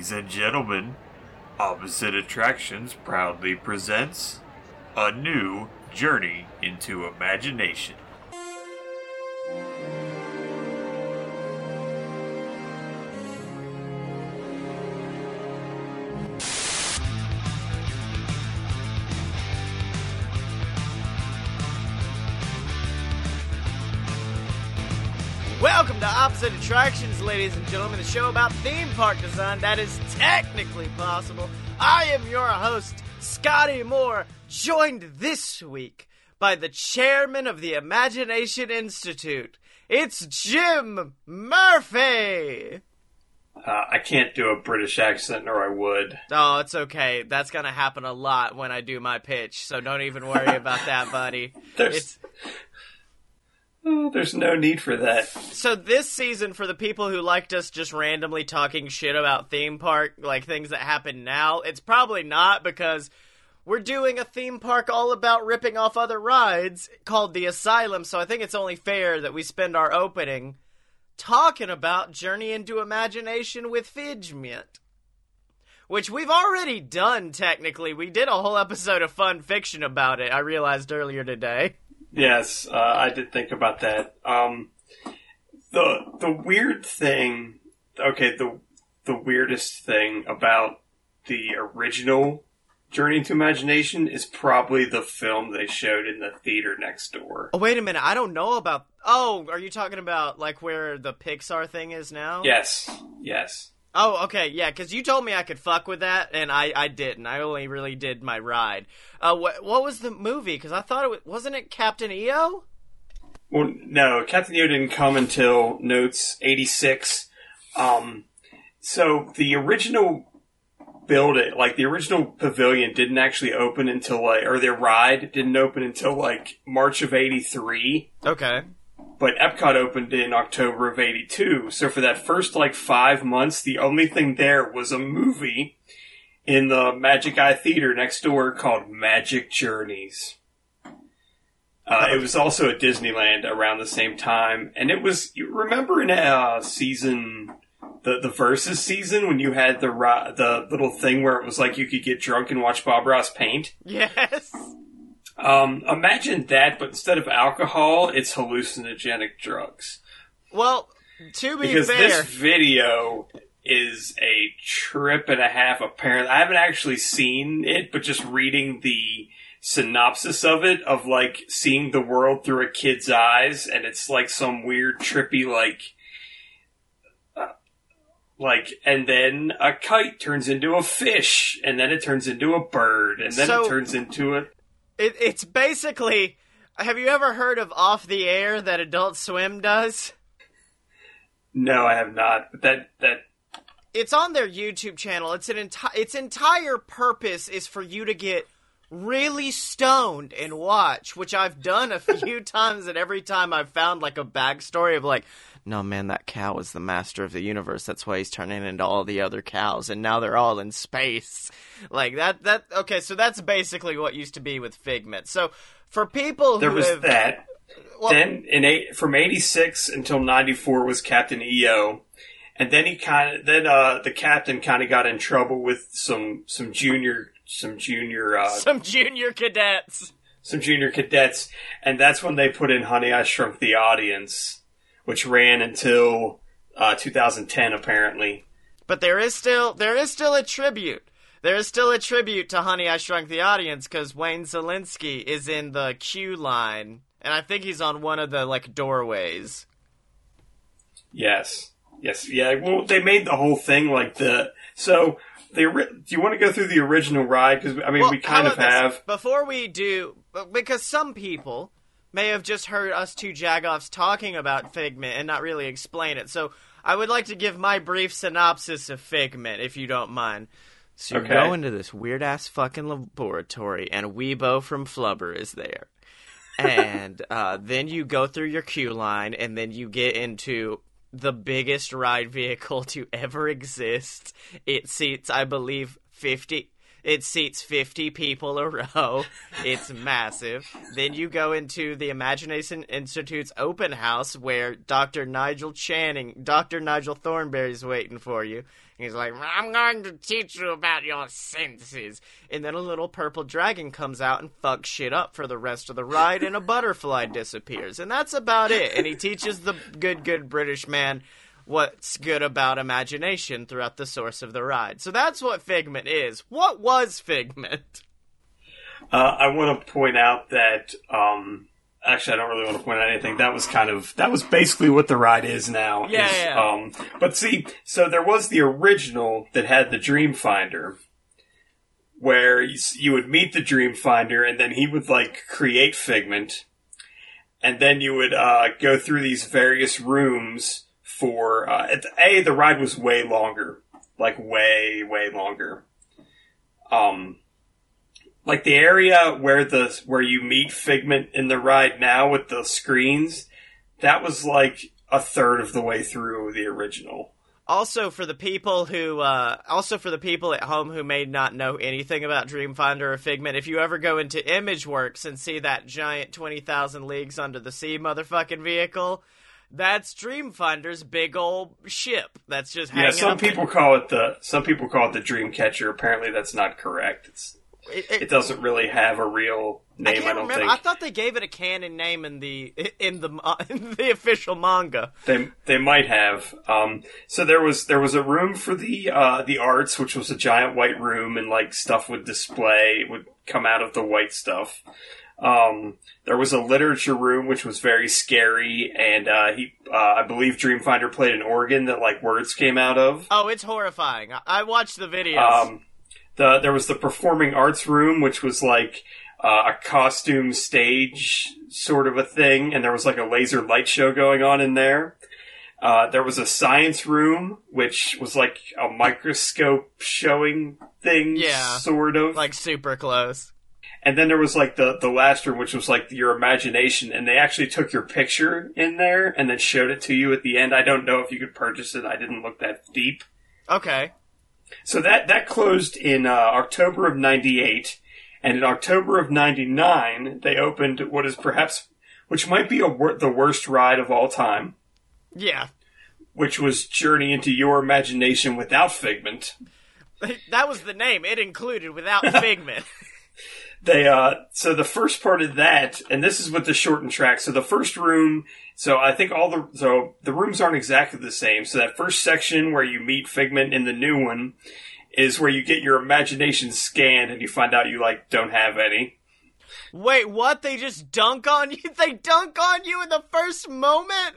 Ladies and gentlemen, Opposite Attractions proudly presents a new journey into imagination. Opposite Attractions, ladies and gentlemen, the show about theme park design that is technically possible. I am your host, Scotty Moore, joined this week by the chairman of the Imagination Institute. It's Jim Murphy. Uh, I can't do a British accent, or I would. Oh, it's okay. That's gonna happen a lot when I do my pitch, so don't even worry about that, buddy. There's, It's oh, there's no need for that. so this season for the people who liked us just randomly talking shit about theme park like things that happen now it's probably not because we're doing a theme park all about ripping off other rides called the asylum so i think it's only fair that we spend our opening talking about journey into imagination with figment which we've already done technically we did a whole episode of fun fiction about it i realized earlier today Yes, uh, I did think about that. Um, the the weird thing, okay, the the weirdest thing about the original Journey into Imagination is probably the film they showed in the theater next door. Oh wait a minute, I don't know about. Oh, are you talking about like where the Pixar thing is now? Yes, yes. Oh, okay, yeah, because you told me I could fuck with that, and I I didn't. I only really did my ride. Uh, what what was the movie? Because I thought it was, wasn't it Captain EO? Well, no, Captain EO didn't come until Notes 86. Um, so the original build it, like the original pavilion didn't actually open until like, or their ride didn't open until like March of 83. Okay. But Epcot opened in October of 82. So for that first like five months, the only thing there was a movie in the Magic Eye Theater next door called Magic Journeys. Uh, it was also at Disneyland around the same time, and it was. You remember in uh, season the the versus season when you had the the little thing where it was like you could get drunk and watch Bob Ross paint. Yes. Um, imagine that, but instead of alcohol, it's hallucinogenic drugs. Well, to be Because fair, this video is a trip and a half. Apparently, I haven't actually seen it, but just reading the synopsis of it, of like seeing the world through a kid's eyes, and it's like some weird trippy like. uh, Like, and then a kite turns into a fish, and then it turns into a bird, and then So- it turns into a. it, it's basically. Have you ever heard of Off the Air that Adult Swim does? No, I have not. But that that it's on their YouTube channel. It's an entire its entire purpose is for you to get really stoned and watch, which I've done a few times, and every time I've found like a backstory of like, no man, that cow is the master of the universe. That's why he's turning into all the other cows, and now they're all in space. Like that. That okay. So that's basically what used to be with Figment. So for people who there was have, that. well, then in eight, from '86 until '94 was Captain EO, and then he kind of then uh, the captain kind of got in trouble with some some junior some junior uh, some junior cadets. some junior cadets, and that's when they put in Honey I Shrunk the Audience, which ran until uh, 2010 apparently. But there is still there is still a tribute. There is still a tribute to Honey I Shrunk the Audience because Wayne Szalinski is in the queue line, and I think he's on one of the like doorways. Yes, yes, yeah. Well, they made the whole thing like the so. The, do you want to go through the original ride? Because I mean, Well, we kind of this? have. Before we do, because some people may have just heard us two jagoffs talking about Figment and not really explain it. So I would like to give my brief synopsis of Figment, if you don't mind. So you Okay. go into this weird ass fucking laboratory, and Weebo from Flubber is there. and uh, then you go through your queue line, and then you get into the biggest ride vehicle to ever exist. It seats, I believe, 50. It seats 50 people a row. It's massive. Then you go into the Imagination Institute's open house where Dr. Nigel Channing, Dr. Nigel Thornberry's waiting for you. He's like, I'm going to teach you about your senses. And then a little purple dragon comes out and fucks shit up for the rest of the ride, and a butterfly disappears. And that's about it. And he teaches the good, good British man what's good about imagination throughout the source of the ride. So that's what Figment is. What was Figment? Uh, I want to point out that um, actually, I don't really want to point out anything. That was kind of that was basically what the ride is now. Yeah, is, yeah. Um, but see, so there was the original that had the Dream Finder, where you, you would meet the Dream Finder, and then he would like create Figment, and then you would uh, go through these various rooms for uh, at the, a the ride was way longer, like way way longer. Um, like the area where the where you meet Figment in the ride now with the screens, that was like a third of the way through the original. Also, for the people who, uh, also for the people at home who may not know anything about Dreamfinder or Figment, if you ever go into ImageWorks and see that giant 20,000 Leagues Under the Sea motherfucking vehicle, that's Dreamfinder's big old ship. That's just hanging Yeah, some people call it the some people call it the Dreamcatcher. Apparently, that's not correct. It's It, it- it doesn't really have a real name. I, can't don't remember. think I thought they gave it a canon name in the in the in the official manga. they they might have. Um, so there was there was a room for the uh, the arts, which was a giant white room, and like stuff would display would come out of the white stuff. Um, there was a literature room, which was very scary, and uh, he uh, I believe Dreamfinder played an organ that like words came out of. Oh, it's horrifying. I, I watched the videos. Um, the there was the performing arts room, which was like uh, a costume stage sort of a thing, and there was like a laser light show going on in there. Uh, there was a science room, which was like a microscope showing thing, Yeah. sort of. like super close. and then there was like the the last room, which was like your imagination, and they actually took your picture in there and then showed it to you at the end. I don't know if you could purchase it. I didn't look that deep. Okay. So that that closed in uh, October of '98, and in October of '99 they opened what is perhaps, which might be a wor- the worst ride of all time, Yeah. which was Journey into Your Imagination without Figment. That was the name. It included without Figment. They uh, so the first part of that, and this is with the shortened track. So the first room, so I think all the so the rooms aren't exactly the same. So that first section where you meet Figment in the new one is where you get your imagination scanned, and you find out you like don't have any. Wait, what? They just dunk on you? They dunk on you in the first moment?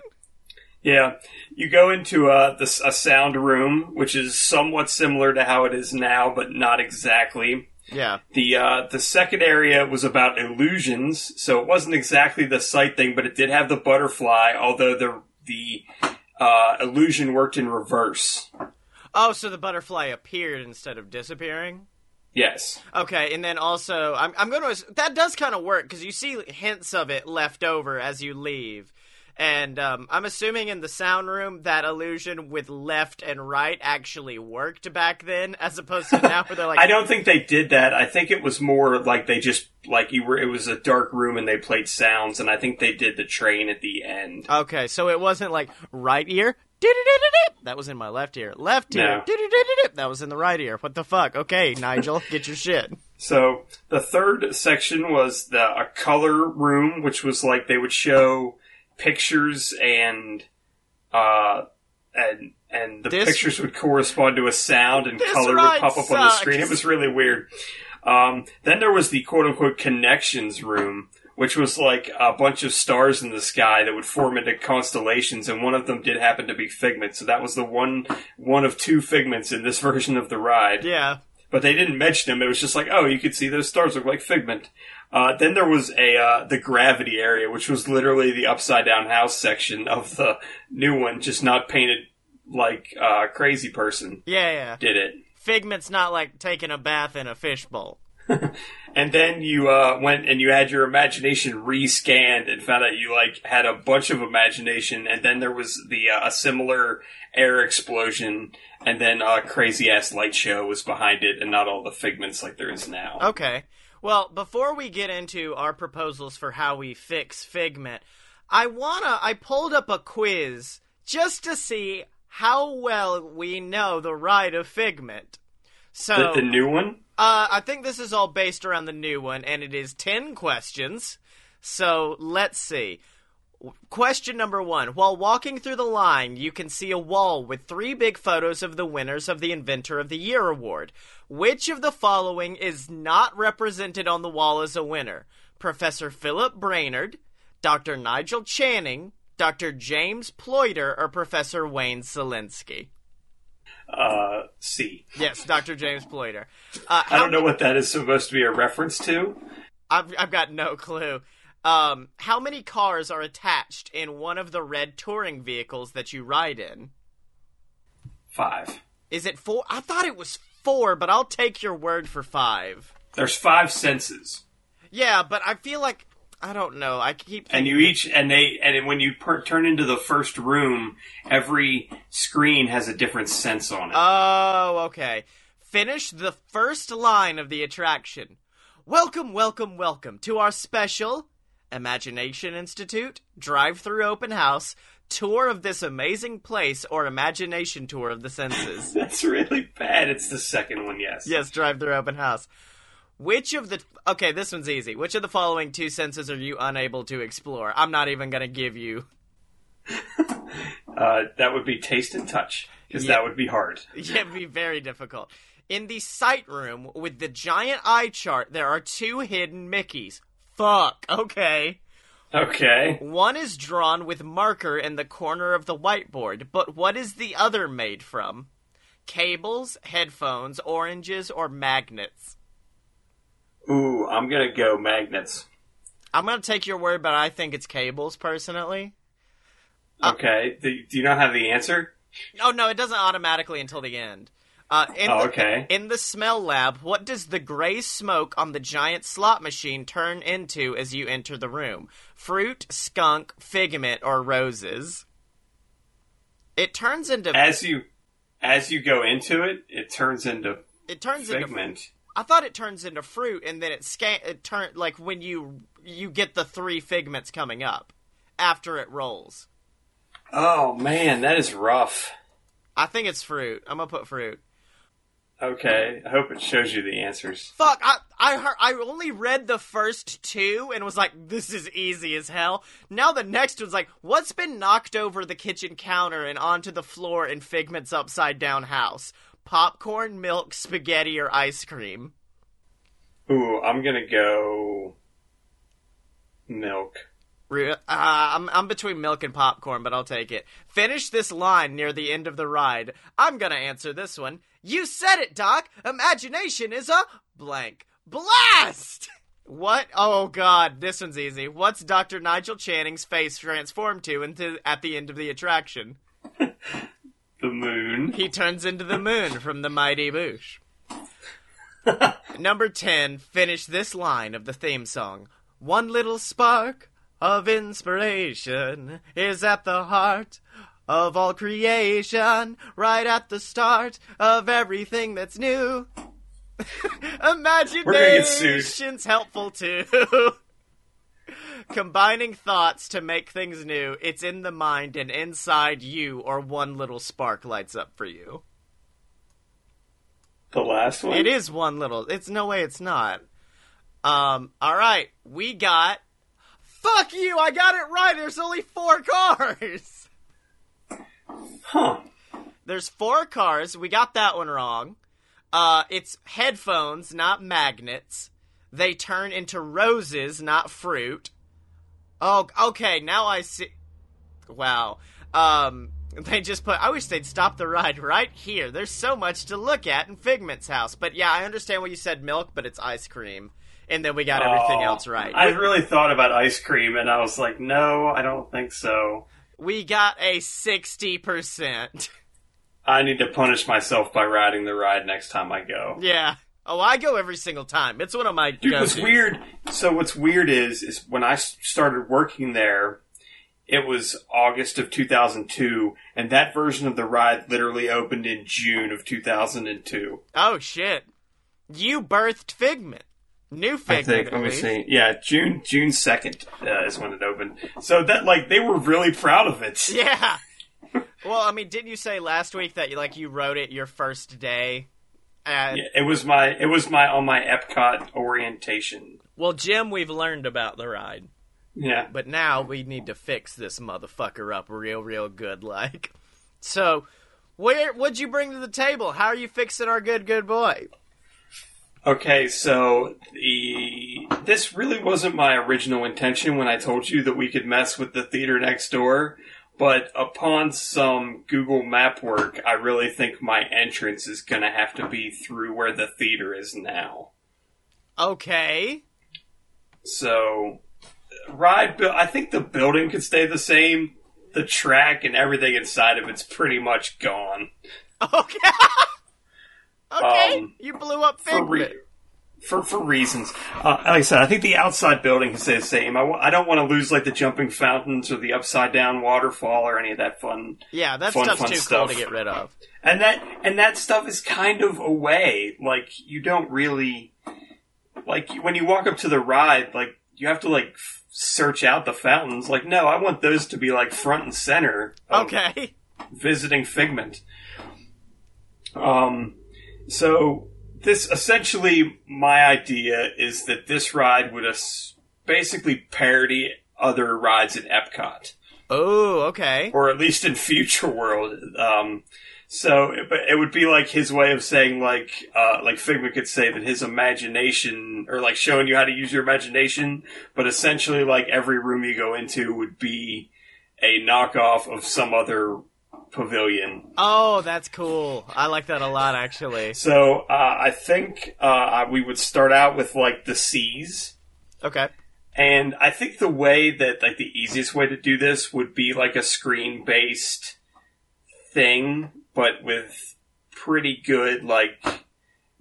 Yeah, you go into uh, this, a sound room, which is somewhat similar to how it is now, but not exactly. Yeah. The uh, the second area was about illusions, so it wasn't exactly the sight thing, but it did have the butterfly. Although the the uh, illusion worked in reverse. Oh, so the butterfly appeared instead of disappearing? Yes. Okay, and then also, I'm, I'm going to. That does kind of work because you see hints of it left over as you leave. And um, I'm assuming in the sound room that illusion with left and right actually worked back then, as opposed to now where they're like, I don't think they did that. I think it was more like they just like you were. It was a dark room and they played sounds, and I think they did the train at the end. Okay, so it wasn't like right ear. That was in my left ear. Left ear. No. That was in the right ear. What the fuck? Okay, Nigel, get your shit. So the third section was the a color room, which was like they would show pictures and uh and and the This- pictures would correspond to a sound and color would pop up on the screen. It was really weird. Um, then there was the quote unquote connections room, which was like a bunch of stars in the sky that would form into constellations, and one of them did happen to be Figment. So that was the one one of two Figments in this version of the ride Yeah. but they didn't mention him. It was just like, oh, you could see those stars look like Figment. Uh, then there was a uh, the gravity area, which was literally the upside down house section of the new one, just not painted like uh, crazy person Yeah, yeah. did it. Figment's not like taking a bath in a fishbowl. and then you uh, went and you had your imagination rescanned and found out you like had a bunch of imagination, and then there was the uh, a similar air explosion, and then a crazy ass light show was behind it, and not all the figments like there is now. Okay. Well, before we get into our proposals for how we fix Figment, I wanna. I pulled up a quiz just to see how well we know the ride of Figment. So The, the new one. Uh, I think this is all based around the new one, and it is 10 questions. So let's see. Question number one. While walking through the line, you can see a wall with three big photos of the winners of the Inventor of the Year award. Which of the following is not represented on the wall as a winner? Professor Philip Brainerd, Dr. Nigel Channing, Dr. James Ployter, or Professor Wayne Szalinski? Uh, C. Yes, Dr. James Ployter. Uh, I don't know what that is supposed to be a reference to. I've, I've got no clue. Um, how many cars are attached in one of the red touring vehicles that you ride in? Five. Is it four? I thought it was four, but I'll take your word for five. There's five senses, Yeah, but I feel like I don't know. I keep and you each and they and when you per, turn into the first room, every screen has a different sense on it. Oh, okay. Finish the first line of the attraction. Welcome, welcome, welcome to our special Imagination Institute drive through open house tour of this amazing place or imagination tour of the senses. That's really bad. It's the second one, yes. yes, drive through open house. Which of the Okay, this one's easy. Which of the following two senses are you unable to explore? I'm not even going to give you Uh, that would be taste and touch, because Yeah. that would be hard. Yeah, it'd be very difficult. In the sight room with the giant eye chart, there are two hidden Mickeys. Fuck. Okay. Okay. One is drawn with marker in the corner of the whiteboard, but what is the other made from? Cables, headphones, oranges, or magnets? Ooh, I'm gonna go magnets. I'm gonna take your word, but I think it's cables, personally. Uh, okay. do, do you not have the answer? Oh no, it doesn't automatically until the end. Uh, in Oh, the. In the smell lab, what does the gray smoke on the giant slot machine turn into as you enter the room? Fruit, skunk, figment, or roses? It turns into. As you as you go into it, it turns into it turns into. figment. I thought it turns into fruit, and then it scan. It turn like when you you get the three figments coming up after it rolls. Oh man, that is rough. I think it's fruit. I'm gonna put fruit. Okay, I hope it shows you the answers. Fuck! I I heard, I only read the first two and was like, this is easy as hell. Now the next one's like, what's been knocked over the kitchen counter and onto the floor in Figment's upside down house? Popcorn, milk, spaghetti, or ice cream? Ooh, I'm gonna go milk. Re- Uh, I'm I'm between milk and popcorn, but I'll take it. Finish this line near the end of the ride. I'm gonna answer this one. You said it, Doc. Imagination is a blank blast. What? Oh God, this one's easy. What's Dr. Nigel Channing's face transformed to into at the end of the attraction? The moon. He turns into the moon from the Mighty Boosh. Number 10, finish this line of the theme song. One little spark of inspiration is at the heart of all creation, right at the start of everything that's new. Imagination's helpful too. Combining thoughts to make things new, it's in the mind and inside you, or one little spark lights up for you. The last one. It is one little. It's no way it's not. Um. All right, we got. Fuck you! I got it right. There's only four cars. Huh. There's four cars. We got that one wrong. Uh, it's headphones, not magnets. They turn into roses, not fruit. Oh, okay. Now I see. Wow. Um, they just put. I wish they'd stop the ride right here. There's so much to look at in Figment's house. But yeah, I understand what you said. Milk, but it's ice cream. And then we got everything Oh, else right. I really thought about ice cream, and I was like, no, I don't think so. we got a sixty percent. I need to punish myself by riding the ride next time I go. Yeah. Oh, I go every single time. It's one of my Dude, what's weird? So what's weird is is when I started working there, it was August of 2002, and that version of the ride literally opened in June of 2002. Oh shit! You birthed Figment. New I think. Let me see. Yeah, June June 2nd uh, is when it opened. So that like they were really proud of it. Yeah. well, I mean, didn't you say last week that you like you wrote it your first day? And, Yeah, it was my it was my on my Epcot orientation. Well, Jim, we've learned about the ride, Yeah. but now we need to fix this motherfucker up real, real good. Like, so where what'd you bring to the table? How are you fixing our good, good boy? Okay, so the this really wasn't my original intention when I told you that we could mess with the theater next door, but upon some Google map work, I really think my entrance is going to have to be through where the theater is now. Okay. So ride bu- I think the building could stay the same. The track and everything inside of it's pretty much gone. Okay. okay. Um, you blew up for Figment. re- for for reasons. Uh, like I said, I think the outside building can stay the same. I, w- I don't want to lose like the jumping fountains or the upside down waterfall or any of that fun. yeah, that fun, stuff's fun too stuff. cool to get rid of. And that and that stuff is kind of away. Like you don't really like when you walk up to the ride. Like you have to like f- search out the fountains. Like no, I want those to be like front and center. of Okay. visiting Figment. Um, so this essentially my idea is that this ride would as- basically parody other rides at Epcot, Oh, okay. or at least in Future World. Um, so it, but it would be like his way of saying like uh, like Figment could say that his imagination or like showing you how to use your imagination, but essentially like every room you go into would be a knockoff of some other pavilion. Oh, that's cool. I like that a lot, actually. So uh, I think uh, we would start out with like the seas, Okay. and I think the way that like the easiest way to do this would be like a screen based thing, but with pretty good like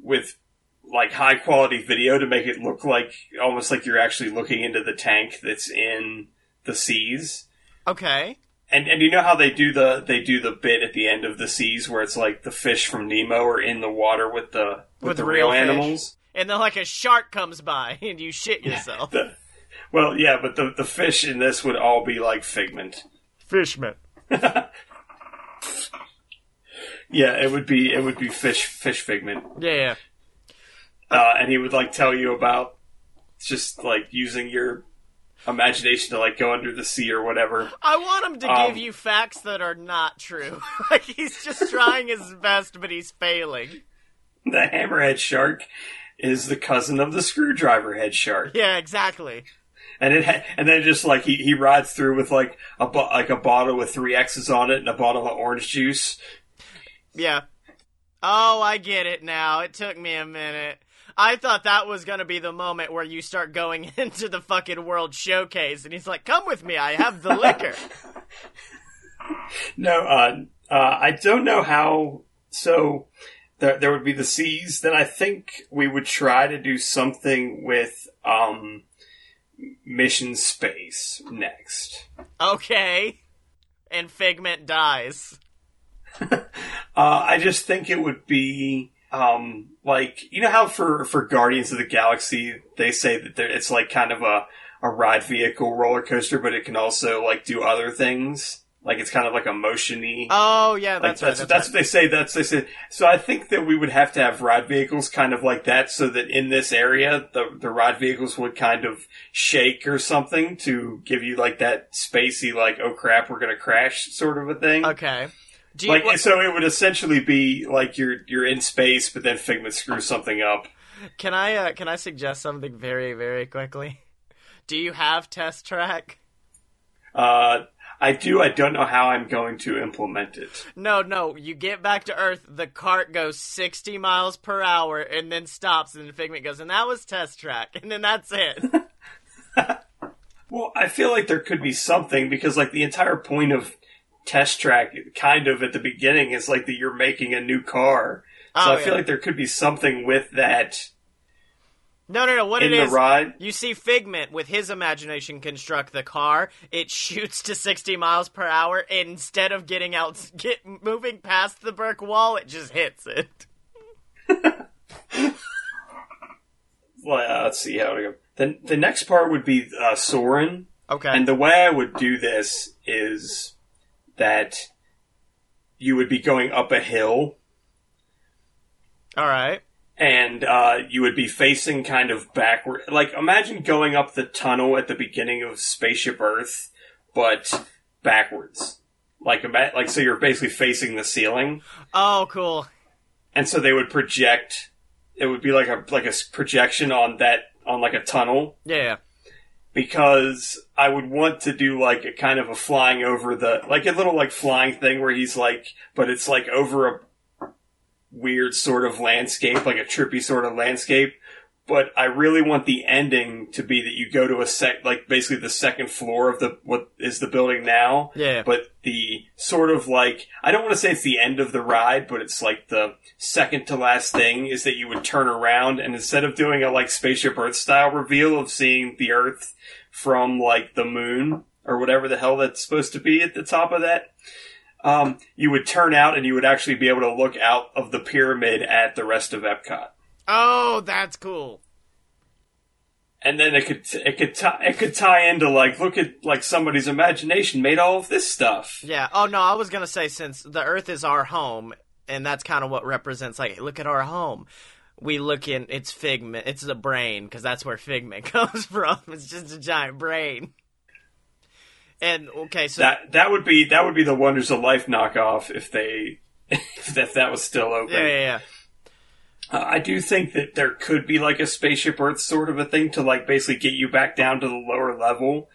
with like high quality video to make it look like almost like you're actually looking into the tank that's in the seas. Okay. And and you know how they do the they do the bit at the end of the seas where it's like the fish from Nemo are in the water with the with, With the real real, fish. animals. And then, like, a shark comes by and you shit yourself. The- well, yeah, but the the fish in this would all be like figment. Fishman. Yeah, it would be it would be fish fish figment. Yeah, yeah. Uh, and he would like tell you about just like using your imagination to like go under the sea or whatever. I want him to Um, give you facts that are not true. like, he's just trying his best, but he's failing. The hammerhead shark is the cousin of the screwdriver head shark. Yeah, exactly. and it ha- and then just like he, he rides through with like a bo- like a bottle with three X's on it and a bottle of orange juice. Yeah. Oh, I get it now. It took me a minute. I thought that was gonna be the moment where you start going into the fucking world showcase, and he's like, "Come with me. I have the liquor." No, uh, uh, I don't know how. So there there would be the seas. Then I think we would try to do something with um, mission space next. okay. And Figment dies. Uh, I just think it would be um, like you know how for for Guardians of the Galaxy they say that it's like kind of a a ride vehicle roller coaster, but it can also like do other things. Like it's kind of like a motiony. Oh yeah, like that's that's right. that's, That's, what they say. That's they say. So I think that we would have to have ride vehicles kind of like that, so that in this area, the the ride vehicles would kind of shake or something to give you like that spacey, like oh crap, we're gonna crash sort of a thing. Okay. Do you, Like what- so, it would essentially be like you're you're in space, but then Figment screws something up. can I uh, can I suggest something very very quickly? Do you have test track? Uh, I do. I don't know how I'm going to implement it. No, no. You get back to Earth, the cart goes 60 miles per hour and then stops, and then Figment goes, and that was test track, and then that's it. Well, I feel like there could be something because like the entire point of test track, kind of at the beginning, is like that you're making a new car. Oh, I feel like there could be something with that No, no, no. What in it the ride. you see Figment with his imagination construct the car. It shoots to 60 miles per hour. Instead of getting out, get moving past the brick wall, it just hits it. Well, uh, let's see how to go. The, the next part would be uh, Soarin'. Okay. And the way I would do this is that you would be going up a hill All right. and uh, you would be facing kind of backward. Like, imagine going up the tunnel at the beginning of Spaceship Earth, but backwards. Like, ima- like so you're basically facing the ceiling, Oh, cool. and so they would project. It would be like a like a projection on that on like a tunnel Yeah. Because I would want to do like a kind of a flying over the like a little like flying thing where he's like, but it's like over a weird sort of landscape, like a trippy sort of landscape. But I really want the ending to be that you go to a sec, like basically the second floor of the what is the building now. Yeah. But the sort of like I don't want to say it's the end of the ride, but it's like the second to last thing is that you would turn around and instead of doing a like spaceship Earth style reveal of seeing the Earth from like the moon or whatever the hell that's supposed to be at the top of that, um, you would turn out and you would actually be able to look out of the pyramid at the rest of Epcot. Oh, that's cool. And then it could it could tie it could tie into like look at like somebody's imagination made all of this stuff. Yeah. Oh no, I was gonna say since the Earth is our home, and that's kind of what represents. Like, look at our home. We look in. It's Figment. It's the brain because that's where Figment comes from. It's just a giant brain. And okay, so That that would be that would be the Wonders of Life knockoff if they if that, that was still open. yeah, yeah, yeah. Uh, I do think that there could be like a spaceship Earth sort of a thing to like basically get you back down to the lower level.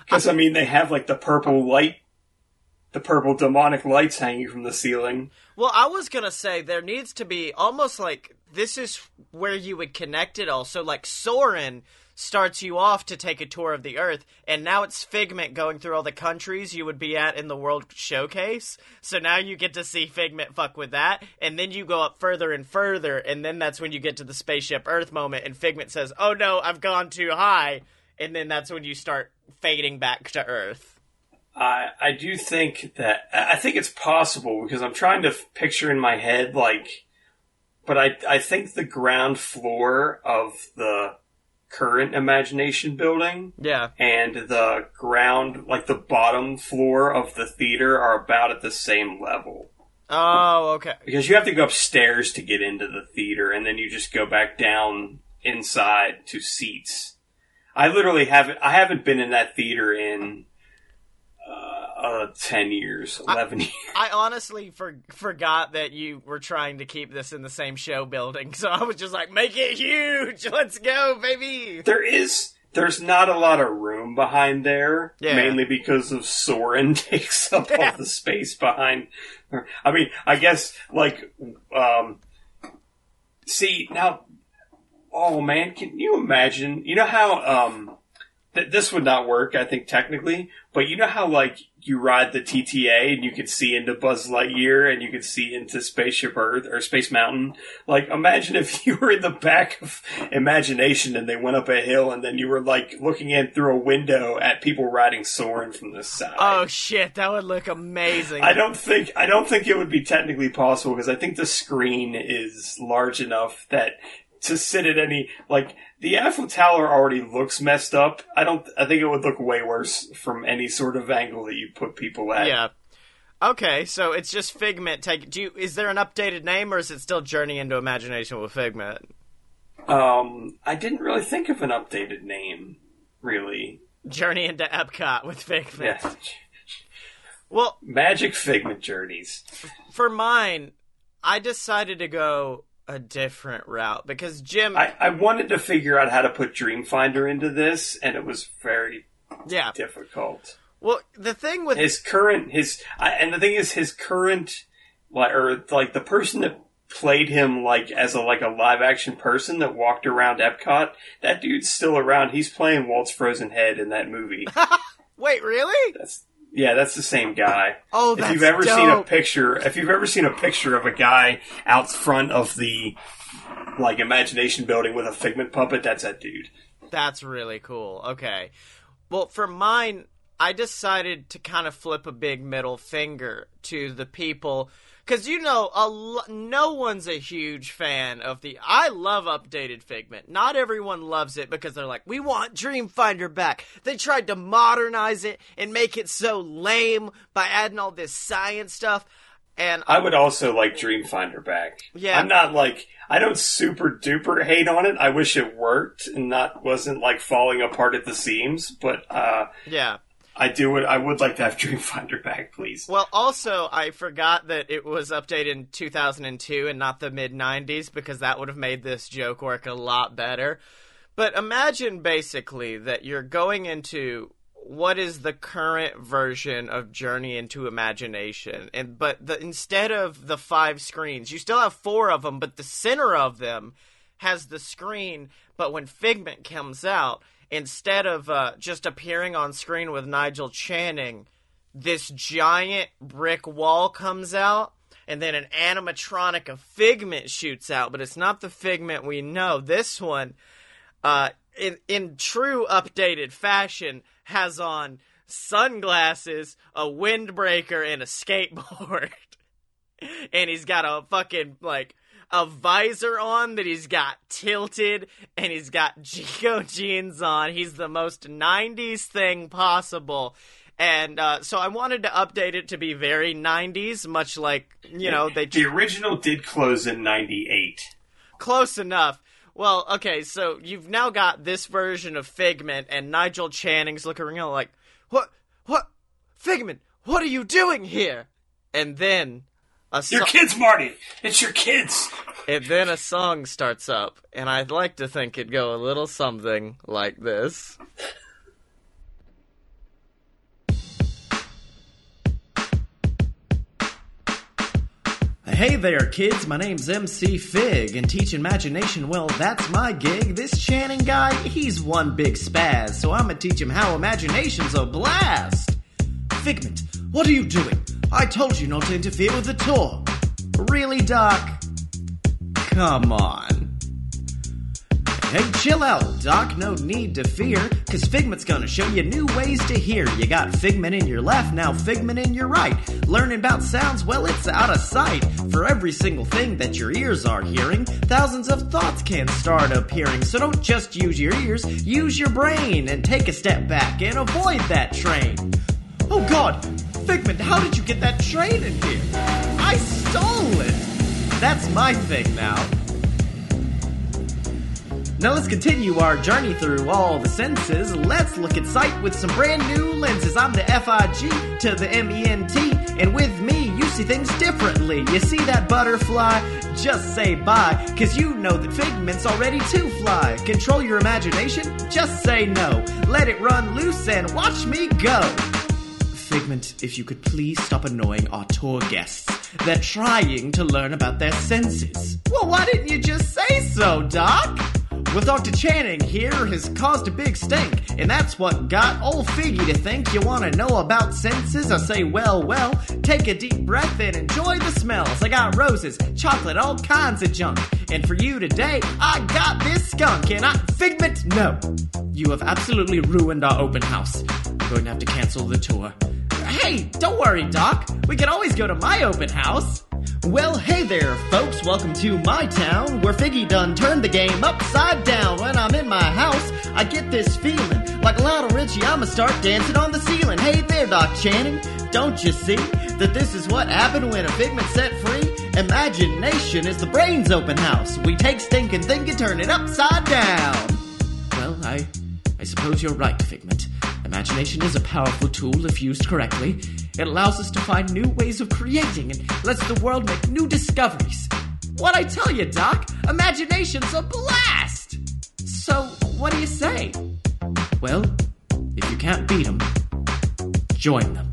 Because I mean, they have like the purple light, the purple demonic lights hanging from the ceiling. Well, I was gonna say there needs to be almost like this is where you would connect it all. So like Soarin' starts you off to take a tour of the Earth, and now it's Figment going through all the countries you would be at in the World Showcase. So now you get to see Figment fuck with that, and then you go up further and further, and then that's when you get to the spaceship Earth moment, and Figment says, "Oh no, I've gone too high," and then that's when you start fading back to Earth. I I do think that I think it's possible because I'm trying to f- picture in my head like, but I I think the ground floor of the current imagination building Yeah. and the ground like the bottom floor of the theater are about at the same level Oh, okay. because you have to go upstairs to get into the theater and then you just go back down inside to seats i literally haven't i haven't been in that theater in uh, uh 10 years 11 years I honestly for, forgot that you were trying to keep this in the same show building, so I was just like, make it huge! Let's go, baby! there is there's not a lot of room behind there, Yeah. mainly because of Soarin' takes up Yeah. all the space behind. I mean, I guess like, um, see now. Oh man, can you imagine? You know how um, th- this would not work, I think technically, but you know how like you ride the TTA and you could see into Buzz Lightyear and you could see into Spaceship Earth or Space Mountain. Like, imagine if you were in the back of Imagination and they went up a hill and then you were like looking in through a window at people riding Soarin' from the side. Oh shit, that would look amazing. I don't think I don't think it would be technically possible because I think the screen is large enough that to sit at any like the Eiffel Tower already looks messed up. I don't. I think it would look way worse from any sort of angle that you put people at. Yeah. Okay, so it's just Figment. Take. Do you, is there an updated name, or is it still Journey into Imagination with Figment? Um, I didn't really think of an updated name. Really. Journey into Epcot with Figment. Yeah. Well, Magic Figment Journeys. for mine, I decided to go a different route because Jim. I, I wanted to figure out how to put Dreamfinder into this, and it was very yeah. difficult. Well, the thing with his current his I, and the thing is his current like or like the person that played him like as a like a live action person that walked around Epcot that dude's still around he's playing Walt's Frozen Head in that movie wait, really? that's Yeah, that's the same guy. Oh, that's if you've ever seen a picture, if you've ever seen a picture of a guy out front of the like imagination building with a figment puppet, that's that dude. That's really cool. Okay. Well, for mine, I decided to kind of flip a big middle finger to the people because you know, a lo- no one's a huge fan of the. I love updated Figment. Not everyone loves it because they're like, we want Dreamfinder back. They tried to modernize it and make it so lame by adding all this science stuff. And I would also like Dreamfinder back. Yeah. I'm not like I don't super duper hate on it. I wish it worked and not wasn't like falling apart at the seams. But uh, yeah. I do would I would like to have Dreamfinder back, please. Well, also, I forgot that it was updated in 2002 and not the mid 90s because that would have made this joke work a lot better. But imagine basically that you're going into what is the current version of Journey into Imagination, and but the, instead of the five screens, you still have four of them, but the center of them has the screen. But when Figment comes out, instead of uh, just appearing on screen with Nigel Channing, this giant brick wall comes out and then an animatronic of figment shoots out but it's not the figment we know. This one uh, in, in true updated fashion has on sunglasses a windbreaker and a skateboard. And he's got a fucking like a visor on that he's got tilted and he's got Chico jeans on. He's the most 90s thing possible. And uh, so I wanted to update it to be very 90s, much like, you know, they The original did close in '98. close enough. Well, okay, so you've now got this version of Figment, and Nigel Channing's looking around like, "What? What? Figment? What are you doing here?" And then a so- Your kids, Marty. It's your kids. and then a song starts up, and I'd like to think it'd go a little something like this. Hey there, kids. My name's MC Fig, and teach imagination, well, that's my gig. This Channing guy, he's one big spaz, so I'm gonna teach him how imagination's a blast. Figment, what are you doing? I told you not to interfere with the tour. Really, Doc? Come on. Hey, chill out, Doc. No need to fear, cause Figment's gonna show you new ways to hear. You got Figment in your left, now Figment in your right. Learning about sounds, well, it's out of sight. For every single thing that your ears are hearing, thousands of thoughts can start appearing. So don't just use your ears, use your brain and take a step back and avoid that train. Oh god, Figment, how did you get that train in here? I stole it! That's my thing now. Now let's continue our journey through all the senses. Let's look at sight with some brand new lenses. I'm the FIG to the MENT, and with me, you see things differently. You see that butterfly? Just say bye, cause you know that Figment's already to fly. Control your imagination? Just say no. Let it run loose and watch me go. Figment, if you could please stop annoying our tour guests. They're trying to learn about their senses. Well, why didn't you just say so, Doc? Well, Dr. Channing here has caused a big stink, and that's what got old Figgy to think you want to know about senses. I say, well, well, take a deep breath and enjoy the smells. I got roses, chocolate, all kinds of junk. And for you today, I got this skunk, and I. Figment, no. You have absolutely ruined our open house. I'm going to have to cancel the tour. Hey, don't worry, Doc. We can always go to my open house. Well, hey there, folks. Welcome to my town, where Figgy done turned the game upside down. When I'm in my house, I get this feeling like Lionel Richie. I'ma start dancing on the ceiling. Hey there, Doc Channing. Don't you see that this is what happened when a figment set free? Imagination is the brain's open house. We take stinking thing and turn it upside down. Well, I, I suppose you're right, Figment. Imagination is a powerful tool if used correctly. It allows us to find new ways of creating and lets the world make new discoveries. What I tell you, Doc, imagination's a blast! So, what do you say? Well, if you can't beat them, join them.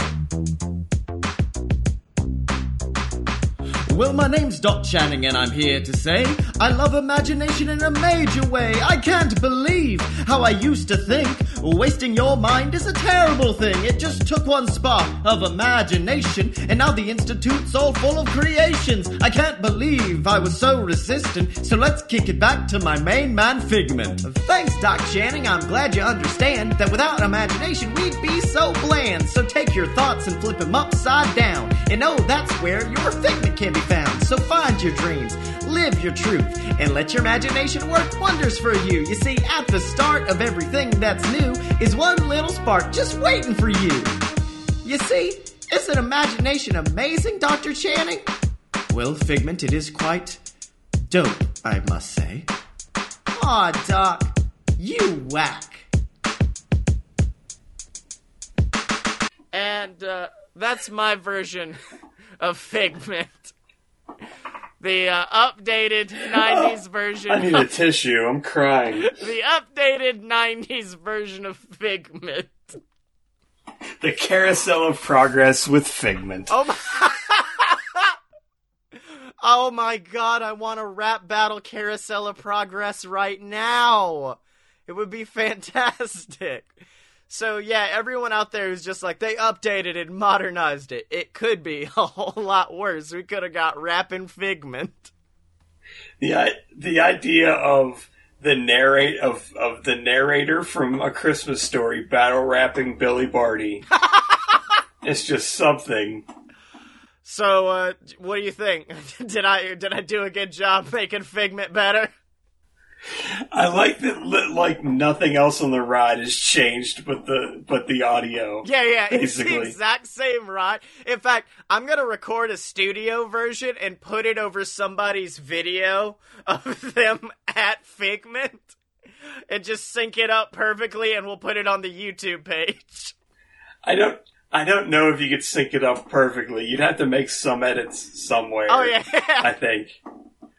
Well, my name's Dot Channing, and I'm here to say I love imagination in a major way. I can't believe how I used to think Wasting your mind is a terrible thing. It just took one spark of imagination, and now the Institute's all full of creations. I can't believe I was so resistant, so let's kick it back to my main man, Figment. Thanks, Doc Channing. I'm glad you understand that without imagination, we'd be so bland. So take your thoughts and flip them upside down. And oh, that's where your Figment can be found. So find your dreams, live your truth, and let your imagination work wonders for you. You see, at the start of everything that's new is one little spark just waiting for you. You see, isn't imagination amazing, Dr. Channing? Well, Figment, it is quite dope, I must say. Aw, Doc, you whack. And uh, that's my version of Figment. The uh, updated 90s version. I need a tissue. I'm crying. the updated 90s version of Figment. The carousel of progress with Figment. Oh my. oh my god, I want a rap battle carousel of progress right now. It would be fantastic. So yeah, everyone out there who's just like they updated and modernized it. It could be a whole lot worse. We could have got rapping Figment. The the idea of the narrate of, of the narrator from A Christmas Story battle rapping Billy Barty. it's just something. So uh what do you think? did I did I do a good job making Figment better? I like that like nothing else on the ride has changed but the but the audio. Yeah, yeah, it's the exact same ride. In fact, I'm gonna record a studio version and put it over somebody's video of them at Figment, and just sync it up perfectly, and we'll put it on the YouTube page. I don't I don't know if you could sync it up perfectly. You'd have to make some edits somewhere. Oh yeah, I think.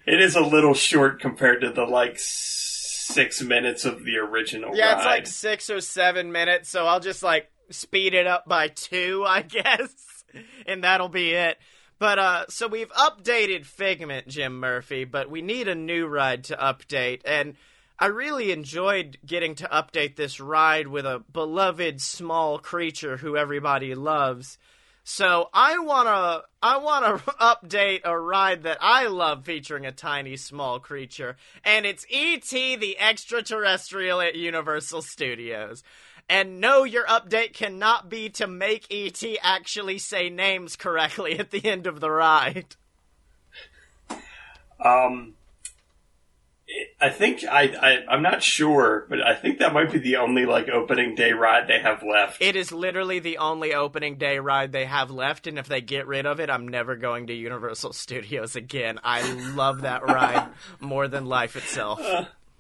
It is a little short compared to the like six minutes of the original yeah, ride. it's like six or seven minutes, so I'll just like speed it up by two, I guess, and that'll be it. But uh, so we've updated Figment, Jim Murphy, but we need a new ride to update, and I really enjoyed getting to update this ride with a beloved small creature who everybody loves. So I wanna I wanna update a ride that I love featuring a tiny small creature, and it's E.T. the Extraterrestrial at Universal Studios. And no, your update cannot be to make E.T. actually say names correctly at the end of the ride. Um, I think I, I I'm not sure, but I think that might be the only like opening day ride they have left. It is literally the only opening day ride they have left, and if they get rid of it, I'm never going to Universal Studios again. I love that ride more than life itself.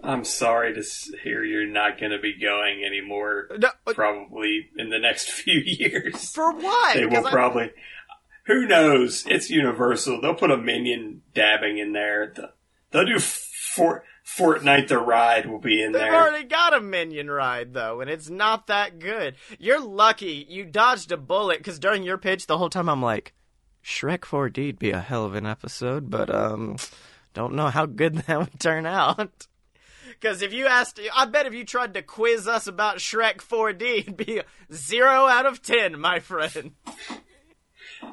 I'm sorry to hear you're not going to be going anymore. No, uh, Probably in the next few years, for what? they will I- probably. Who knows? It's Universal. They'll put a minion dabbing in there. The- They'll do Fort Fortnite. The ride will be in there. They've already got a minion ride though, and it's not that good. You're lucky you dodged a bullet because during your pitch, the whole time I'm like, Shrek 4D'd be a hell of an episode, but um, don't know how good that would turn out. Because if you asked, I bet if you tried to quiz us about Shrek 4D, it'd be zero out of ten, my friend.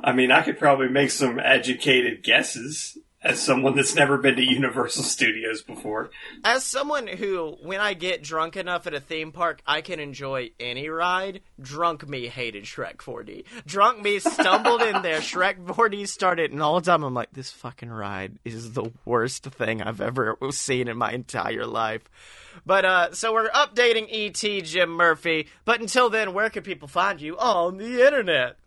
I mean, I could probably make some educated guesses as someone that's never been to Universal Studios before. As someone who, when I get drunk enough at a theme park, I can enjoy any ride, drunk me hated Shrek 4D. Drunk me stumbled in there, Shrek 4D started, and all the time I'm like, this fucking ride is the worst thing I've ever seen in my entire life. But, uh, so we're updating E.T. Jim Murphy, but until then, where can people find you? On the internet.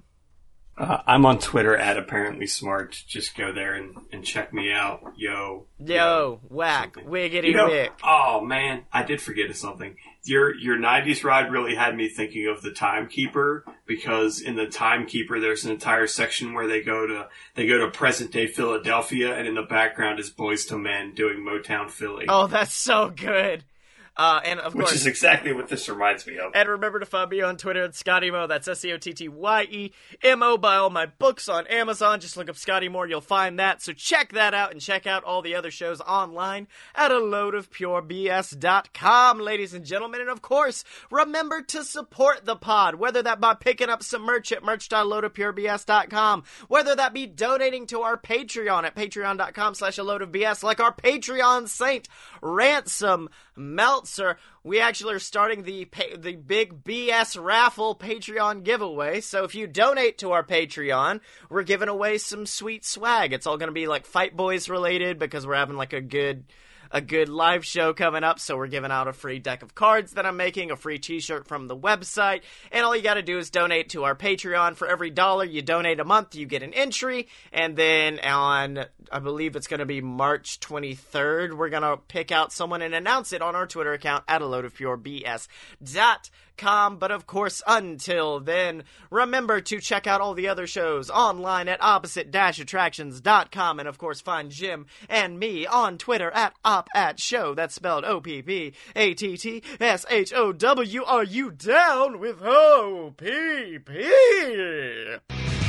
Uh, I'm on Twitter at apparently smart. Just go there and, and check me out. Yo. Yo, whack, something. wiggity You know, wick. oh man, I did forget of something. Your your '90s ride really had me thinking of the Timekeeper because in the Timekeeper there's an entire section where they go to they go to present day Philadelphia and in the background is Boyz II Men doing Motown Philly. Oh, that's so good. Uh, and of Which course, is exactly what this reminds me of. and remember to find me on Twitter at Scotty Mo. That's S C O T T Y E M O. Buy all my books on Amazon. Just look up Scotty Moore. You'll find that. So check that out and check out all the other shows online at a load of purebs.com, ladies and gentlemen. And of course, remember to support the pod, whether that by picking up some merch at merch.loadofpurebs.com, whether that be donating to our Patreon at patreon.com slash a load of BS, like our Patreon saint, Ransom Meltzer. We actually are starting the pa- the big BS raffle Patreon giveaway. So if you donate to our Patreon, we're giving away some sweet swag. It's all going to be like Fight Boys related because we're having like a good a good live show coming up, so we're giving out a free deck of cards that I'm making, a free t-shirt from the website, and all you gotta do is donate to our Patreon. For every dollar you donate a month, you get an entry, and then on, I believe it's gonna be March 23rd, we're gonna pick out someone and announce it on our Twitter account at a load of pure BS. Dot But of course, until then, remember to check out all the other shows online at opposite-attractions.com. And of course, find Jim and me on Twitter at op at show. That's spelled O P P A T T S H O W. Are you down with O P P?